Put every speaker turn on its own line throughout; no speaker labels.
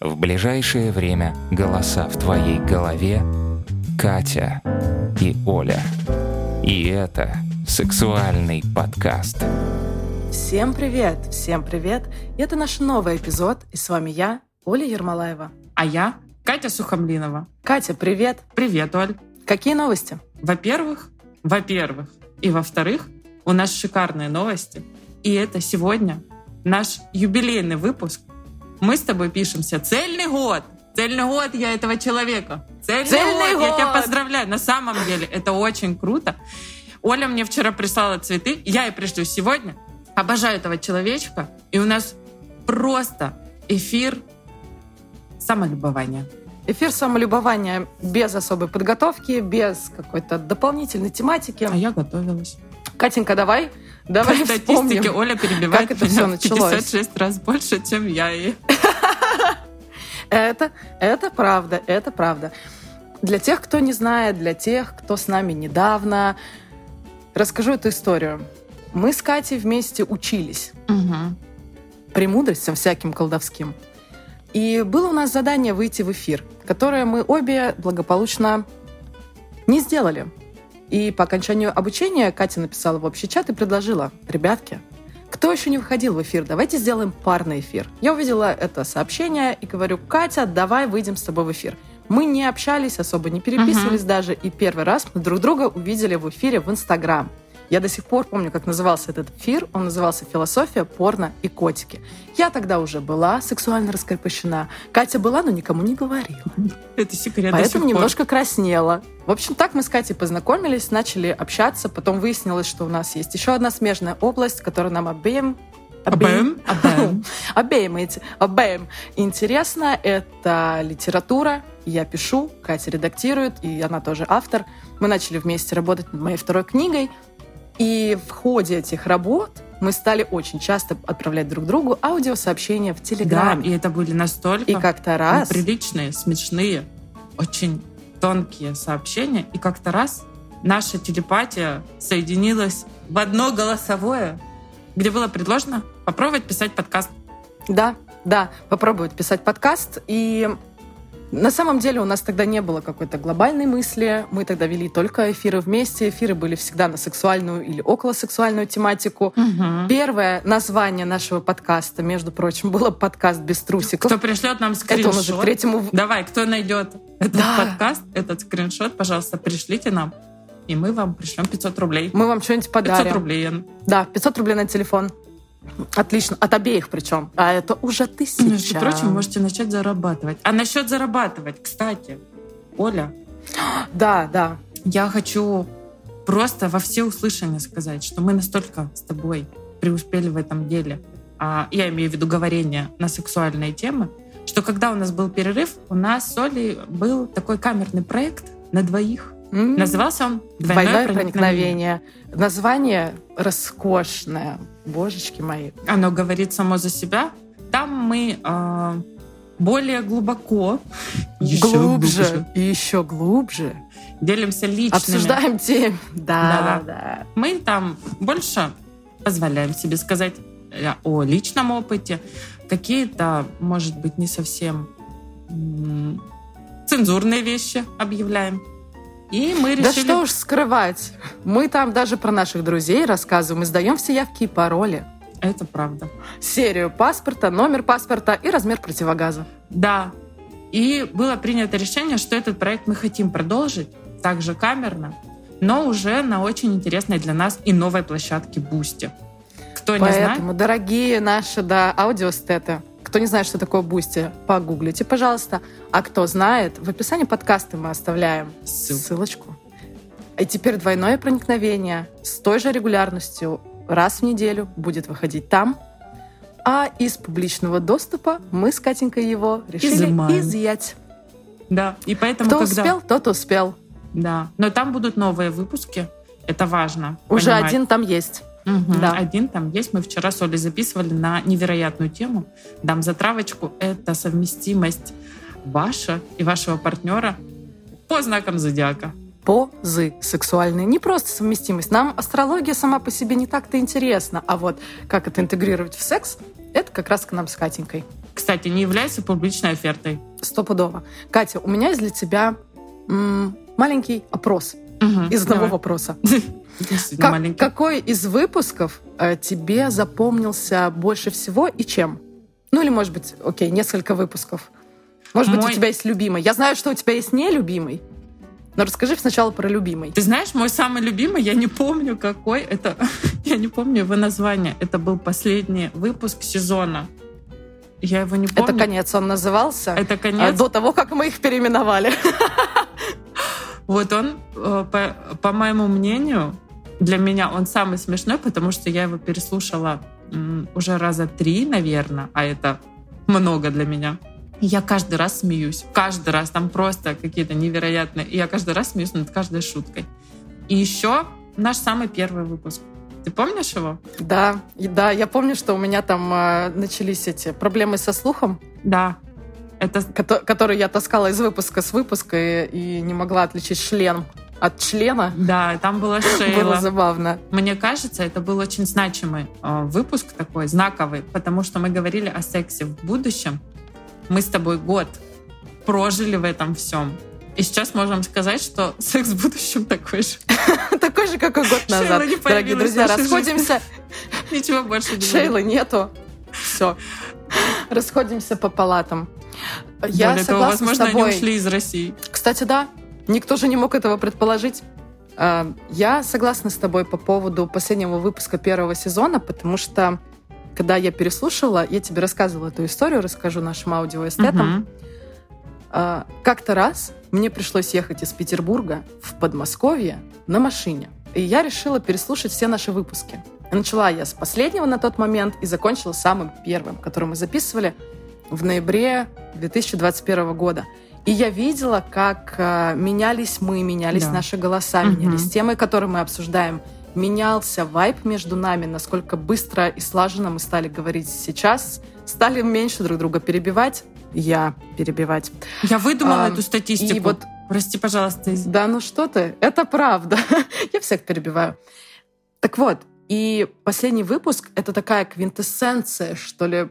В ближайшее время голоса в твоей голове Катя и Оля. И это сексуальный подкаст.
Всем привет, всем привет. И это наш новый эпизод, и с вами я, Оля Ермолаева.
А я Катя Сухомлинова.
Катя, привет.
Привет, Оль.
Какие новости?
Во-первых, во-первых, и во-вторых, у нас шикарные новости. И это сегодня наш юбилейный выпуск. Мы с тобой пишемся цельный год. Цельный год я этого человека. Цельный,
Цельный
год. Я тебя
год.
поздравляю. На самом деле это очень круто. Оля мне вчера прислала цветы. Я ей пришлю сегодня. Обожаю этого человечка. И у нас просто эфир самолюбования.
Эфир самолюбования без особой подготовки, без какой-то дополнительной тематики.
А я готовилась.
Катенька, давай, давай
По статистике
вспомним.
Оля перебивает
как это
меня
всё
в
началось.
56 раз больше, чем я. И...
Это, это правда, это правда. Для тех, кто не знает, для тех, кто с нами недавно, расскажу эту историю. Мы с Катей вместе учились премудростям всяким колдовским. И было у нас задание выйти в эфир, которое мы обе благополучно не сделали. И по окончанию обучения Катя написала в общий чат и предложила, ребятки, кто еще не выходил в эфир, давайте сделаем парный эфир. Я увидела это сообщение и говорю, Катя, давай выйдем с тобой в эфир. Мы не общались, особо не переписывались даже, и первый раз мы друг друга увидели в эфире в Инстаграм. Я до сих пор помню, как назывался этот эфир. Он назывался «Философия, порно и котики». Я тогда уже была сексуально раскрепощена. Катя была, но никому не говорила.
Это секрет
Поэтому
пор.
немножко краснела. В общем, так мы с Катей познакомились, начали общаться. Потом выяснилось, что у нас есть еще одна смежная область, которая нам обеим
обэм.
обеим, эти- обеим интересно. Это литература. Я пишу, Катя редактирует, и она тоже автор. Мы начали вместе работать над моей второй книгой. И в ходе этих работ мы стали очень часто отправлять друг другу аудиосообщения в
Да,
Телеграме.
и это были настолько
И как-то раз...
неприличные, смешные, очень тонкие сообщения. И как-то раз наша телепатия соединилась в одно голосовое, где было предложено попробовать писать подкаст.
Да, да, попробовать писать подкаст. И на самом деле у нас тогда не было какой-то глобальной мысли. Мы тогда вели только эфиры вместе. Эфиры были всегда на сексуальную или околосексуальную тематику. Первое название нашего подкаста, между прочим, было подкаст без трусиков.
Кто пришлет нам
Это он уже к
скриншот,
третьему...
Давай, кто найдет этот
Да.
подкаст, этот скриншот, пожалуйста, пришлите нам, и мы вам пришлем 500 рублей.
Мы вам что-нибудь
500
подарим.
рублей. Ян.
Да, 500 рублей на телефон. Отлично. От обеих причем. А это уже тысяча.
Между прочим, можете начать зарабатывать. А насчет зарабатывать, кстати, Оля,
Да, да.
я хочу просто во все услышания сказать, что мы настолько с тобой преуспели в этом деле, а, я имею в виду говорение на сексуальные темы, что когда у нас был перерыв, у нас с Олей был такой камерный проект на двоих.
М.
Назывался он «Двойное,
Двойное
проникновение».
проникновение. Название роскошное. Божечки мои.
Оно говорит само за себя. Там мы а, более глубоко, еще
глубже, и еще глубже.
делимся личными.
Обсуждаем темы. Да,
Да-да.
да.
Мы там больше позволяем себе сказать э, о личном опыте, какие-то, может быть, не совсем м, цензурные вещи объявляем. И мы
Да
решили...
что уж скрывать. Мы там даже про наших друзей рассказываем и сдаем все явки и пароли.
Это правда.
Серию паспорта, номер паспорта и размер противогаза.
Да. И было принято решение, что этот проект мы хотим продолжить, также камерно, но уже на очень интересной для нас и новой площадке Boosty. Кто не знает,
Поэтому, дорогие наши, да, аудиоэстеты, кто не знает, что такое Boosty, погуглите, пожалуйста. А кто знает, в описании подкаста мы оставляем
Ссылку.
ссылочку. И теперь двойное проникновение с той же регулярностью раз в неделю будет выходить там. А из публичного доступа мы с Катенькой его решили
Изымаем.
изъять.
да. И поэтому,
Кто
когда...
успел, тот успел.
Да. Но там будут новые выпуски. Это важно.
Уже
понимать.
один там есть.
Мгм,
Да.
Один там есть. Мы вчера с Олей записывали на невероятную тему. Дам затравочку. Это совместимость ваша и вашего партнера по знакам зодиака.
позы сексуальные. Не просто совместимость. Нам астрология сама по себе не так-то интересна, а вот как это интегрировать в секс, это как раз к нам с Катенькой.
кстати, не является публичной офертой.
Стопудово. Катя, у меня есть для тебя м- маленький опрос угу, из одного давай. вопроса. Как, какой из выпусков э, тебе запомнился больше всего и чем? Ну или, может быть, окей, несколько выпусков. Может мой... быть, у тебя есть любимый. Я знаю, что у тебя есть нелюбимый. Но расскажи сначала про любимый.
Ты знаешь, мой самый любимый, я не помню какой. Это, я не помню его название. Это был последний выпуск сезона. Я его не помню.
Это конец он назывался?
Это конец.
До того, как мы их переименовали.
Вот он, э, по, по моему мнению, для меня он самый смешной, потому что я его переслушала уже раза три, наверное, а это много для меня. И я каждый раз смеюсь. Каждый раз. Там просто какие-то невероятные. И я каждый раз смеюсь над каждой шуткой. И еще наш самый первый выпуск. Ты помнишь его?
Да, и да, я помню, что у меня там э, начались эти проблемы со слухом.
Да.
Это... Ко- который я таскала из выпуска с выпуска и, и не могла отличить член от члена.
Да, там была Шейла.
Было забавно.
Мне кажется, это был очень значимый э, выпуск такой, знаковый, потому что мы говорили о сексе в будущем. Мы с тобой год прожили в этом всем. И сейчас можем сказать, что секс в будущем такой же.
Такой же, как и год назад. Дорогие друзья, расходимся.
Ничего больше не
Шейлы нету. Все. Расходимся по палатам. Я Более того,
возможно, они ушли из России.
Кстати, да. Никто же не мог этого предположить. А, я согласна с тобой по поводу последнего выпуска первого сезона, потому что когда я переслушала, я тебе рассказывала эту историю, расскажу нашим аудиоэстетам. Угу. Как-то раз мне пришлось ехать из Петербурга в Подмосковье на машине. И я решила переслушать все наши выпуски. начала я с последнего на тот момент и закончила самым первым, который мы записывали в ноябре 2021 года. И я видела, как э, менялись мы, менялись да. наши голоса, угу. менялись темы, которые мы обсуждаем, менялся вайп между нами, насколько быстро и слаженно мы стали говорить сейчас, стали меньше друг друга перебивать, я перебивать.
Я выдумала а, эту статистику. И вот, Прости, пожалуйста.
Да, ну что ты, это правда. я всех перебиваю. Так вот, и последний выпуск — это такая квинтэссенция, что ли,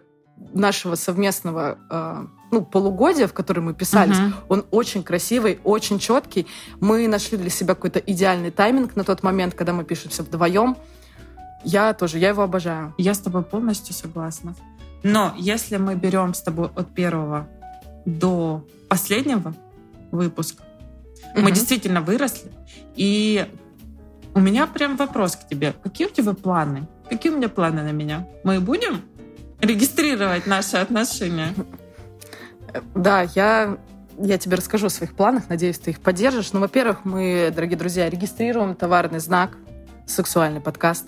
нашего совместного э, ну, полугодия, в котором мы писались. Uh-huh. Он очень красивый, очень четкий. Мы нашли для себя какой-то идеальный тайминг на тот момент, когда мы пишемся вдвоем. Я тоже, я его обожаю.
Я с тобой полностью согласна. Но если мы берем с тобой от первого до последнего выпуска, угу. мы действительно выросли. И у меня прям вопрос к тебе. Какие у тебя планы? Какие у меня планы на меня? Мы будем регистрировать наши отношения?
Да, я, я тебе расскажу о своих планах. Надеюсь, ты их поддержишь. Ну, во-первых, мы, дорогие друзья, регистрируем товарный знак «Сексуальный подкаст».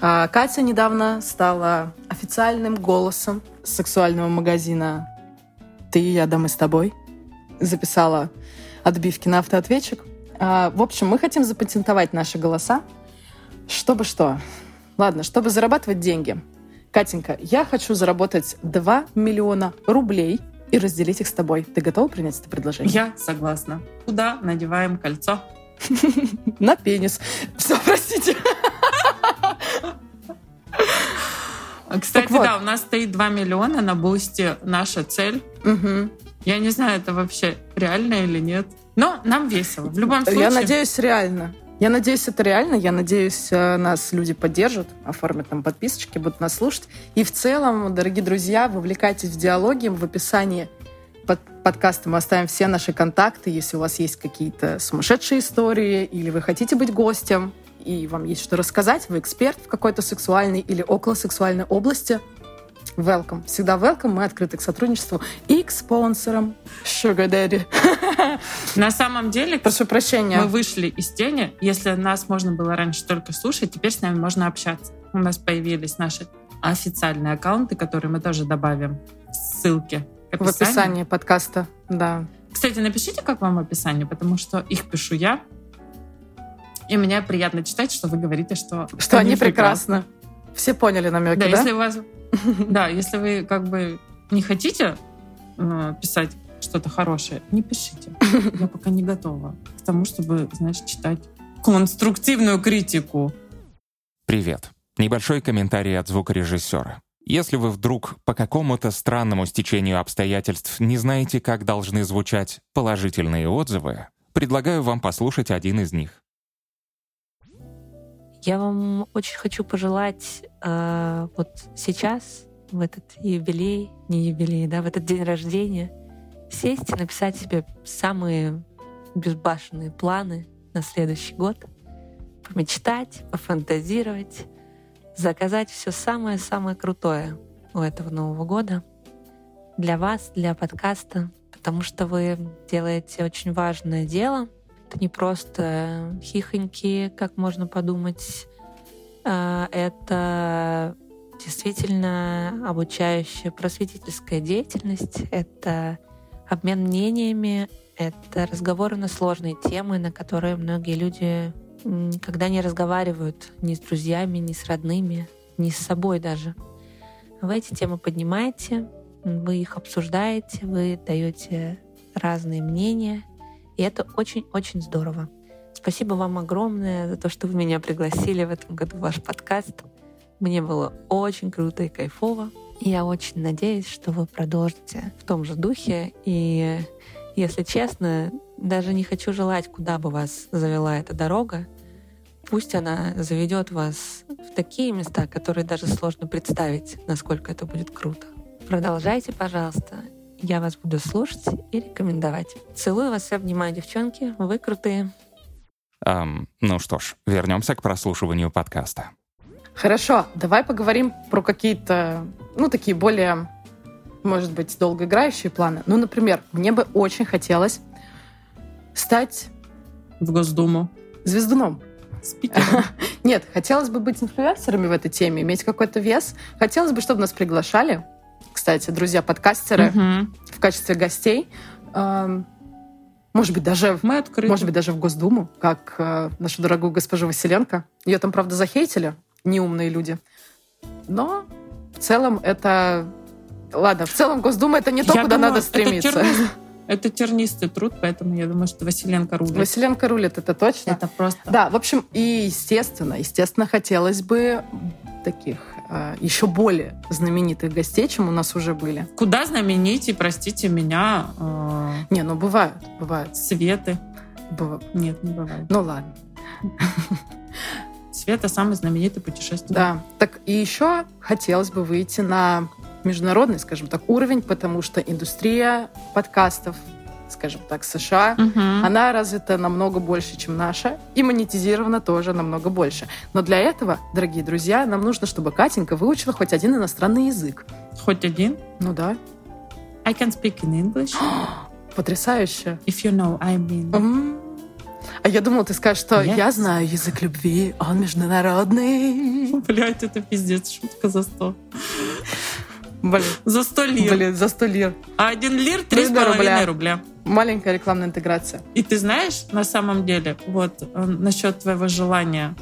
А, Катя недавно стала официальным голосом сексуального магазина «Ты, я, да с тобой». Записала отбивки на автоответчик. А, в общем, мы хотим запатентовать наши голоса. Чтобы что? Ладно, чтобы зарабатывать деньги. Катенька, я хочу заработать 2 миллиона рублей и разделить их с тобой. Ты готова принять это предложение?
Я согласна. Куда надеваем кольцо?
На пенис. Все, простите.
Кстати, вот. да, у нас стоит 2 миллиона на бусте. Наша цель.
Угу.
Я не знаю, это вообще реально или нет. Но нам весело. В любом случае.
Я надеюсь, реально. Я надеюсь, это реально. Я надеюсь, э, нас люди поддержат, оформят там подписочки, будут нас слушать. И в целом, дорогие друзья, вовлекайтесь в диалоги. В описании под подкаста мы оставим все наши контакты. Если у вас есть какие-то сумасшедшие истории или вы хотите быть гостем, и вам есть что рассказать, вы эксперт в какой-то сексуальной или околосексуальной области, welcome. Всегда welcome, мы открыты к сотрудничеству и к спонсорам. Sugar Daddy.
На самом деле,
прошу прощения,
мы вышли из тени. Если нас можно было раньше только слушать, теперь с нами можно общаться. У нас появились наши официальные аккаунты, которые мы тоже добавим ссылки
в описании подкаста, да.
Кстати, напишите, как вам описание, потому что их пишу я, и мне приятно читать, что вы говорите, что...
Что они прекрасны. Все поняли намеки, да?
Да, если у вас... Да, если вы как бы не хотите э, писать что-то хорошее, не пишите. Я пока не готова к тому, чтобы, знаешь, читать конструктивную критику.
Привет. Небольшой комментарий от звукорежиссера. Если вы вдруг по какому-то странному стечению обстоятельств не знаете, как должны звучать положительные отзывы, предлагаю вам послушать один из них.
Я вам очень хочу пожелать э, вот сейчас, в этот юбилей, не юбилей, да, в этот день рождения, сесть и написать себе самые безбашенные планы на следующий год, помечтать, пофантазировать, заказать все самое-самое крутое у этого Нового года для вас, для подкаста, потому что вы делаете очень важное дело. Это не просто хихоньки, как можно подумать. А, это действительно обучающая просветительская деятельность. Это обмен мнениями, это разговоры на сложные темы, на которые многие люди когда не разговаривают ни с друзьями, ни с родными, ни с собой даже. Вы эти темы поднимаете, вы их обсуждаете, вы даете разные мнения, и это очень-очень здорово. Спасибо вам огромное за то, что вы меня пригласили в этом году в ваш подкаст. Мне было очень круто и кайфово. Я очень надеюсь, что вы продолжите в том же духе. И, если честно, даже не хочу желать, куда бы вас завела эта дорога. Пусть она заведет вас в такие места, которые даже сложно представить, насколько это будет круто. Продолжайте, пожалуйста. Я вас буду слушать и рекомендовать. Целую вас и обнимаю, девчонки. Вы крутые.
Um, ну что ж, вернемся к прослушиванию подкаста.
Хорошо, давай поговорим про какие-то, ну, такие более, может быть, долгоиграющие планы. Ну, например, мне бы очень хотелось стать...
В Госдуму.
Звездуном.
Спикером.
Нет, хотелось бы быть инфлюенсерами в этой теме, иметь какой-то вес. Хотелось бы, чтобы нас приглашали. Кстати, друзья-подкастеры угу. в качестве гостей. Может быть, даже, Мы открыты. может быть, даже в Госдуму, как э, нашу дорогую госпожу Василенко. Ее там, правда, захейтили, неумные люди. Но в целом это... Ладно, в целом Госдума — это не то, Я куда думаю, надо стремиться. Это
это тернистый труд, поэтому я думаю, что Василенко рулит.
Василенко рулит, это точно.
Это просто...
Да, в общем, и естественно, естественно, хотелось бы таких еще более знаменитых гостей, чем у нас уже были.
Куда знаменитей, простите меня? Э...
Не, ну бывают, бывают.
Светы.
Быв...
Нет, не бывает.
Ну ладно.
Света самый знаменитый путешественник.
Да. Так и еще хотелось бы выйти на международный, скажем так, уровень, потому что индустрия подкастов, скажем так, США, угу. она развита намного больше, чем наша, и монетизирована тоже намного больше. Но для этого, дорогие друзья, нам нужно, чтобы Катенька выучила хоть один иностранный язык.
Хоть один?
Ну да.
I can speak in English.
Потрясающе.
If you know, I mean.
Mm. А я думала, ты скажешь, что yes. я знаю язык любви, он международный.
Блять, это пиздец, шутка за сто.
Блин.
За 100 лир.
Блин, за 100 лир.
А один лир 3,5 рубля. рубля.
Маленькая рекламная интеграция.
И ты знаешь, на самом деле, вот э, насчет твоего желания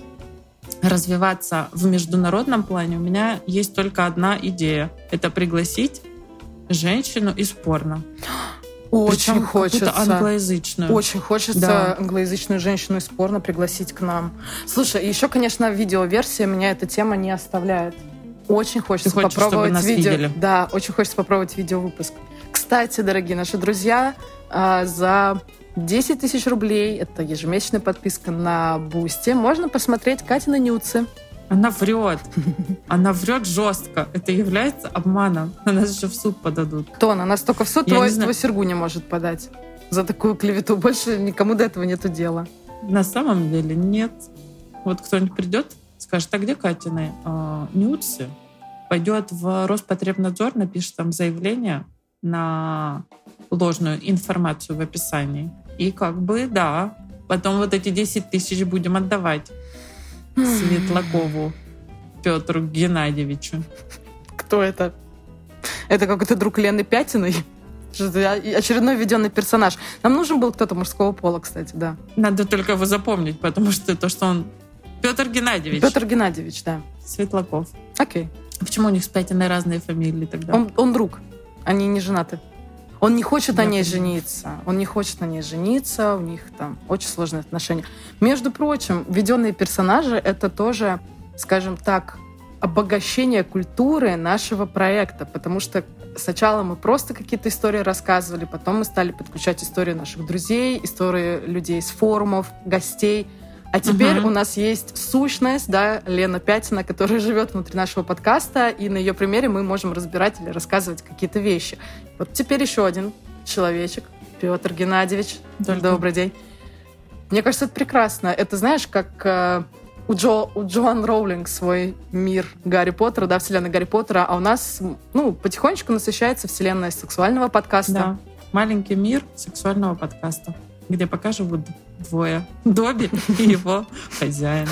развиваться в международном плане, у меня есть только одна идея. Это пригласить женщину из порно.
Очень Причем хочется.
англоязычную.
Очень хочется да. англоязычную женщину из порно пригласить к нам. Слушай, еще, конечно, видеоверсия меня эта тема не оставляет. Очень хочется Ты хочешь, попробовать
чтобы нас
видео.
Видели?
Да, очень хочется попробовать видеовыпуск. Кстати, дорогие наши друзья, а, за 10 тысяч рублей, это ежемесячная подписка на Boosty, можно посмотреть Катины нюдсы.
Она врет. Она врет жестко. Это является обманом. На нас еще в суд подадут.
Кто? На нас только в суд твой, твой Сергу не может подать. За такую клевету больше никому до этого нету дела.
На самом деле нет. Вот кто-нибудь придет, скажет, а где Катины э, нюцы? Пойдет в Роспотребнадзор, напишет там заявление на ложную информацию в описании. И как бы, да, потом вот эти 10 тысяч будем отдавать Светлакову Петру Геннадьевичу.
Кто это? Это какой-то друг Лены Пятиной? Очередной введенный персонаж. Нам нужен был кто-то мужского пола, кстати, да.
Надо только его запомнить, потому что то, что он Петр Геннадьевич.
Петр Геннадьевич, да.
Светлаков.
Окей.
А почему у них с Пятиной разные фамилии тогда?
Он, он друг. Они не женаты. Он не хочет Я на ней понимаю. жениться. Он не хочет на ней жениться. У них там очень сложные отношения. Между прочим, введенные персонажи — это тоже, скажем так, обогащение культуры нашего проекта, потому что сначала мы просто какие-то истории рассказывали, потом мы стали подключать истории наших друзей, истории людей с форумов, гостей. А теперь uh-huh. у нас есть сущность, да, Лена Пятина, которая живет внутри нашего подкаста, и на ее примере мы можем разбирать или рассказывать какие-то вещи. Вот теперь еще один человечек, Петр Геннадьевич. Только. Добрый день. Мне кажется, это прекрасно. Это, знаешь, как э, у, Джо, у Джоан Роулинг свой мир Гарри Поттера, да, вселенная Гарри Поттера, а у нас, ну, потихонечку насыщается вселенная сексуального подкаста.
Да, маленький мир сексуального подкаста, где пока живут двое. Добби и его хозяин.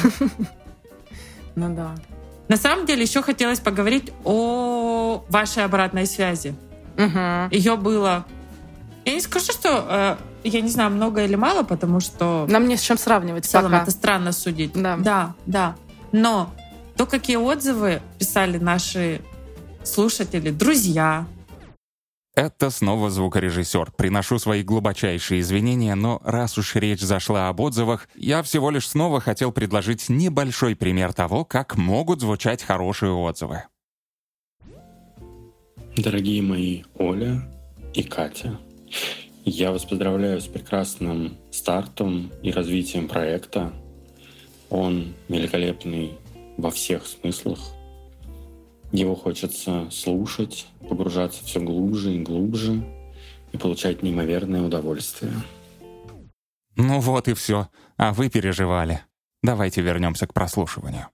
Ну да.
На самом деле, еще хотелось поговорить о вашей обратной связи. Ее было... Я не скажу, что э, я не знаю, много или мало, потому что...
Нам не с чем сравнивать
В целом
пока.
это странно судить.
Да.
Да, да. Но то, какие отзывы писали наши слушатели, друзья,
это снова звукорежиссер. Приношу свои глубочайшие извинения, но раз уж речь зашла об отзывах, я всего лишь снова хотел предложить небольшой пример того, как могут звучать хорошие отзывы.
Дорогие мои Оля и Катя, я вас поздравляю с прекрасным стартом и развитием проекта. Он великолепный во всех смыслах. Его хочется слушать, погружаться все глубже и глубже и получать неимоверное удовольствие.
Ну вот и все. А вы переживали. Давайте вернемся к прослушиванию.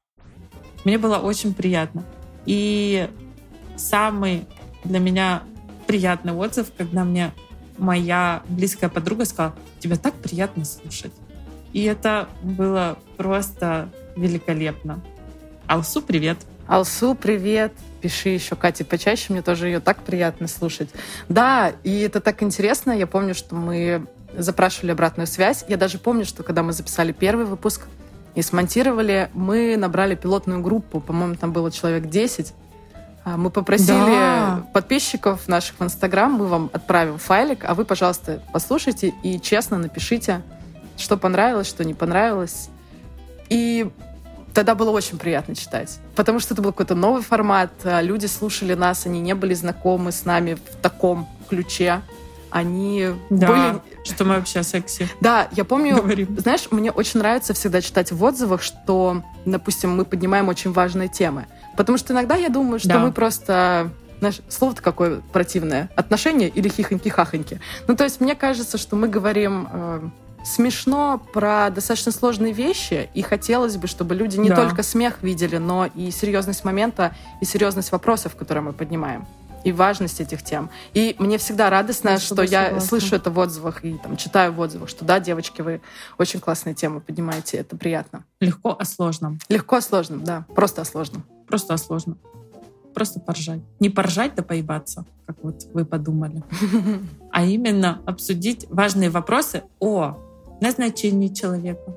Мне было очень приятно. И самый для меня приятный отзыв, когда мне моя близкая подруга сказала, тебя так приятно слушать. И это было просто великолепно. Алсу, привет.
Алсу, привет. Пиши еще Кате почаще, мне тоже ее так приятно слушать. Да, и это так интересно. Я помню, что мы запрашивали обратную связь. Я даже помню, что когда мы записали первый выпуск и смонтировали, мы набрали пилотную группу. По-моему, там было человек 10. А, мы попросили да. подписчиков наших в Инстаграм, мы вам отправим файлик, а вы, пожалуйста, послушайте и честно напишите, что понравилось, что не понравилось. И тогда было очень приятно читать, потому что это был какой-то новый формат. А, люди слушали нас, они не были знакомы с нами в таком ключе. Они
да,
были...
что мы вообще секси.
Да, я помню, Говорим. знаешь, мне очень нравится всегда читать в отзывах, что, допустим, мы поднимаем очень важные темы. Потому что иногда я думаю, что да. мы просто знаешь, слово-то какое противное. Отношения или хихоньки-хахоньки. Ну, то есть мне кажется, что мы говорим э, смешно про достаточно сложные вещи, и хотелось бы, чтобы люди не да. только смех видели, но и серьезность момента, и серьезность вопросов, которые мы поднимаем и важность этих тем. И мне всегда радостно, я что я согласна. слышу это в отзывах и там читаю в отзывах, что да, девочки, вы очень классные темы поднимаете, это приятно.
Легко о сложном.
Легко о сложном, да, просто о сложном.
Просто о сложном. Просто поржать. Не поржать, да поебаться, как вот вы подумали. А именно обсудить важные вопросы о назначении человека,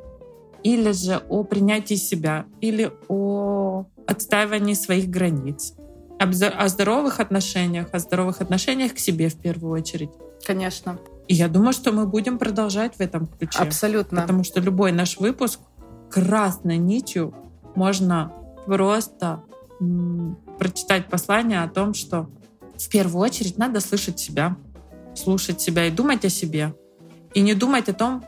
или же о принятии себя, или о отстаивании своих границ, о здоровых отношениях, о здоровых отношениях к себе в первую очередь.
Конечно.
И я думаю, что мы будем продолжать в этом ключе.
Абсолютно.
Потому что любой наш выпуск красной нитью можно просто м, прочитать послание о том, что в первую очередь надо слышать себя, слушать себя и думать о себе. И не думать о том,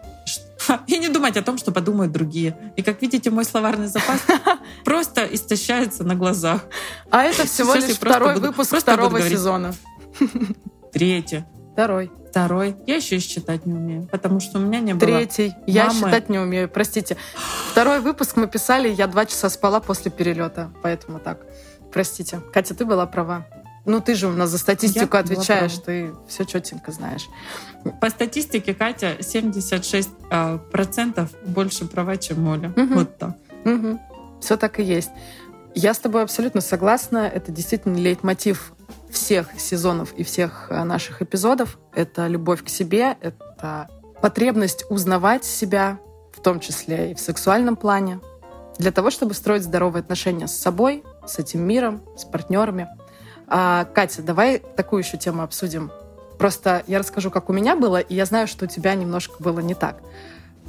и не думать о том, что подумают другие. И как видите, мой словарный запас просто истощается на глазах.
А это всего лишь второй выпуск второго сезона.
Третий.
Второй.
Второй. Я еще и считать не умею, потому что у меня не
было Третий. Я считать не умею, простите. Второй выпуск мы писали, я два часа спала после перелета, поэтому так. Простите. Катя, ты была права. Ну, ты же у нас за статистику я отвечаешь, ты все четенько знаешь.
По статистике Катя 76% а, процентов больше права, чем Оля. Угу. Вот так.
Угу. Все так и есть. Я с тобой абсолютно согласна. Это действительно лейтмотив всех сезонов и всех а, наших эпизодов. Это любовь к себе, это потребность узнавать себя, в том числе и в сексуальном плане, для того, чтобы строить здоровые отношения с собой, с этим миром, с партнерами. А, Катя, давай такую еще тему обсудим. Просто я расскажу, как у меня было, и я знаю, что у тебя немножко было не так.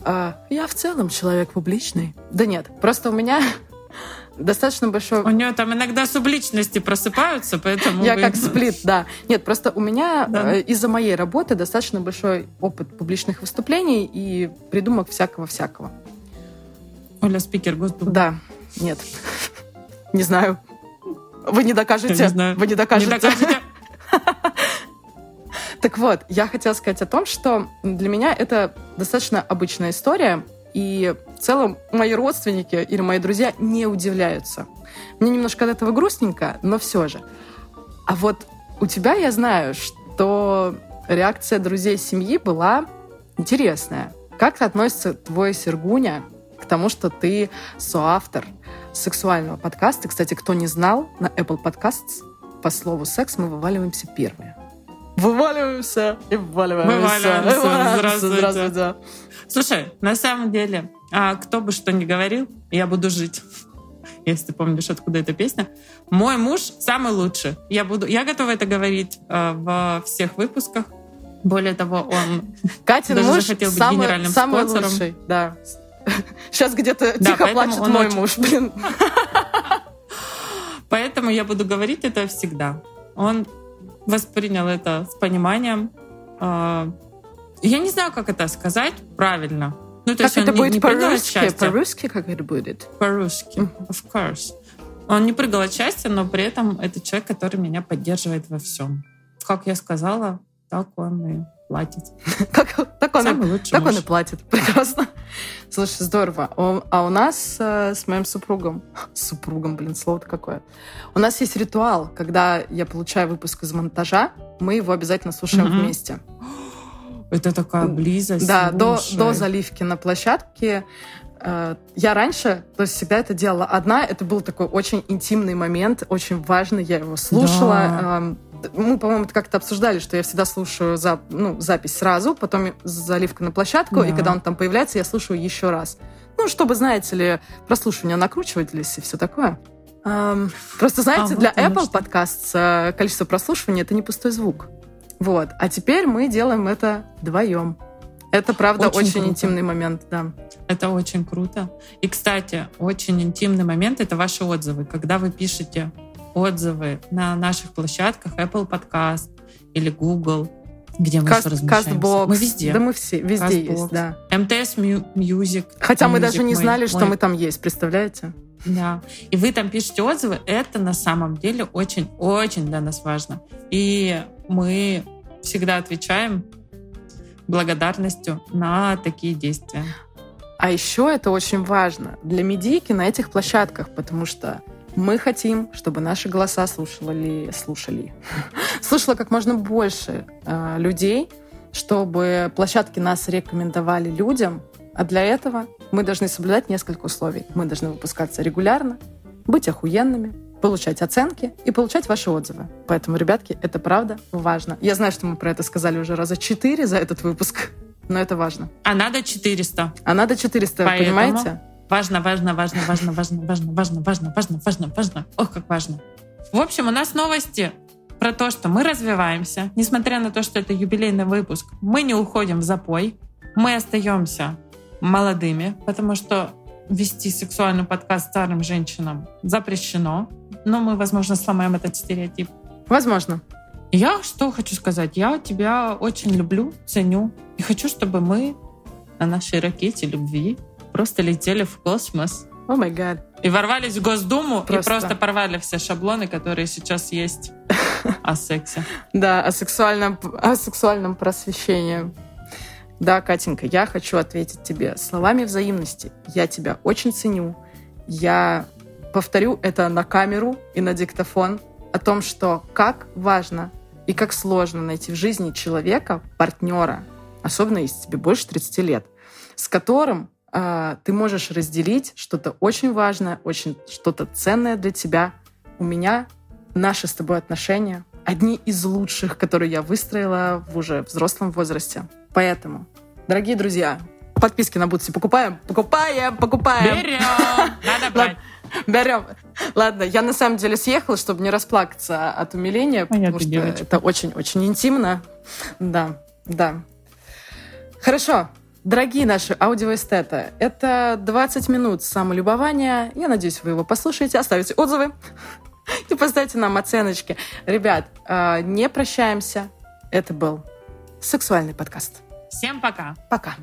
А, я в целом человек публичный. Да нет, просто у меня достаточно большой...
У нее там иногда субличности просыпаются, поэтому...
Я вы... как сплит, да. Нет, просто у меня да. Э, из-за моей работы достаточно большой опыт публичных выступлений и придумок всякого-всякого.
Оля спикер Госдумы.
Да, нет. Не знаю. Вы не докажете.
Не знаю.
Вы не докажете.
Не докажете.
Так вот, я хотела сказать о том, что для меня это достаточно обычная история, и в целом мои родственники или мои друзья не удивляются. Мне немножко от этого грустненько, но все же. А вот у тебя я знаю, что реакция друзей семьи была интересная. Как относится твой Сергуня к тому, что ты соавтор сексуального подкаста? Кстати, кто не знал, на Apple Podcasts по слову «секс» мы вываливаемся первые. Вываливаемся и вываливаемся.
Вываливаемся. Вываливаемся. Здравствуйте. Здравствуйте. Слушай, на самом деле, а кто бы что ни говорил, я буду жить. Если ты помнишь, откуда эта песня. Мой муж самый лучший. Я, буду, я готова это говорить э, во всех выпусках. Более того, он
Катин
даже
муж
захотел быть
самый,
генеральным
самый
спонсором.
Лучший, да. Сейчас где-то
Да,
тихо плачет
он
мой
очень-
муж, блин.
Поэтому я буду говорить это всегда. Он воспринял это с пониманием. А, Я не знаю, как это сказать правильно. Ну, то
Как
есть он
это
не-
будет
не от
по-русски? По-русски как это будет?
По-русски, of course. Он не прыгал от счастья, но при этом это человек, который меня поддерживает во всем. Как я сказала, так он и платит.
Так, так он,
Самый лучший
так он и платит. Прекрасно. Слушай, здорово. А у нас э, с моим супругом... Супругом, блин, слово-то какое. У нас есть ритуал, когда я получаю выпуск из монтажа, мы его обязательно слушаем
Мгм.
вместе.
Это такая близость.
Да, до, до заливки на площадке. э, Я раньше, то есть всегда это делала одна. Это был такой очень интимный момент, очень важный. Я его слушала.
Да.
Эм, Мы, по-моему, это как-то обсуждали, что я всегда слушаю за, ну, запись сразу, потом заливка на площадку, и
Да.
когда он там появляется, я слушаю еще раз. Ну, чтобы, знаете ли, прослушивание накручивались и все такое. Эм, Просто, знаете,
вот
для
оно
Apple
что.
подкаст э, количество прослушиваний — это не пустой звук. Вот. А теперь мы делаем это вдвоем. Это, правда,
Очень
очень,
круто.
интимный момент, да.
Это очень круто. И, кстати, очень интимный момент — это ваши отзывы. Когда вы пишете отзывы на наших площадках Apple Podcast или Google, где мы Cast, размещаемся.
Castbox.
Мы везде.
Да мы все, везде
Castbox.
есть, да.
МТС Music.
Хотя мы
Music
даже не
мой-
знали, что
мой-
мы там есть, представляете?
Да. И вы там пишете отзывы, это на самом деле очень-очень для нас важно. И мы всегда отвечаем благодарностью на такие действия.
А еще это очень важно для медийки на этих площадках, потому что мы хотим, чтобы наши голоса слушали, слушали, слушало как можно больше э, людей, чтобы площадки нас рекомендовали людям. А для этого мы должны соблюдать несколько условий. Мы должны выпускаться регулярно, быть охуенными, получать оценки и получать ваши отзывы. Поэтому, ребятки, это правда важно. Я знаю, что мы про это сказали уже раза четыре за этот выпуск, но это важно.
А надо 400.
А надо 400,
Поэтому-
понимаете?
Важно, важно, важно, важно, важно, важно, важно, важно, важно, важно, важно. Ох, как важно. В общем, у нас новости про то, что мы развиваемся. Несмотря на то, что это юбилейный выпуск, мы не уходим в запой. Мы остаемся молодыми, потому что вести сексуальный подкаст старым женщинам запрещено. Но мы, возможно, сломаем этот стереотип.
Возможно.
Я что хочу сказать? Я тебя очень люблю, ценю. И хочу, чтобы мы на нашей ракете любви просто летели в космос.
О май гад.
И ворвались в Госдуму
Просто.
и просто порвали все шаблоны, которые сейчас есть о сексе.
Да, о сексуальном, о сексуальном просвещении. Да, Катенька, я хочу ответить тебе словами взаимности. Я тебя очень ценю. Я повторю это на камеру и на диктофон о том, что как важно и как сложно найти в жизни человека, партнера, особенно если тебе больше 30 лет, с которым э, ты можешь разделить что-то очень важное, очень что-то ценное для тебя. У меня наши с тобой отношения одни из лучших, которые я выстроила в уже взрослом возрасте. Поэтому, дорогие друзья, подписки на Бутси покупаем? Покупаем, покупаем.
Берем! Надо брать.
Берем. Ладно, я на самом деле съехала, чтобы не расплакаться от умиления,
Моя
потому что
девочка.
это очень-очень интимно. Да, да. Хорошо. Дорогие наши аудиоэстеты, это 20 минут самолюбования. Я надеюсь, вы его послушаете, оставите отзывы и поставьте нам оценочки. Ребят, а, не прощаемся. Это был сексуальный подкаст.
Всем пока.
Пока.